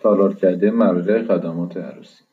تالار کرده مراجع خدمات عروسی.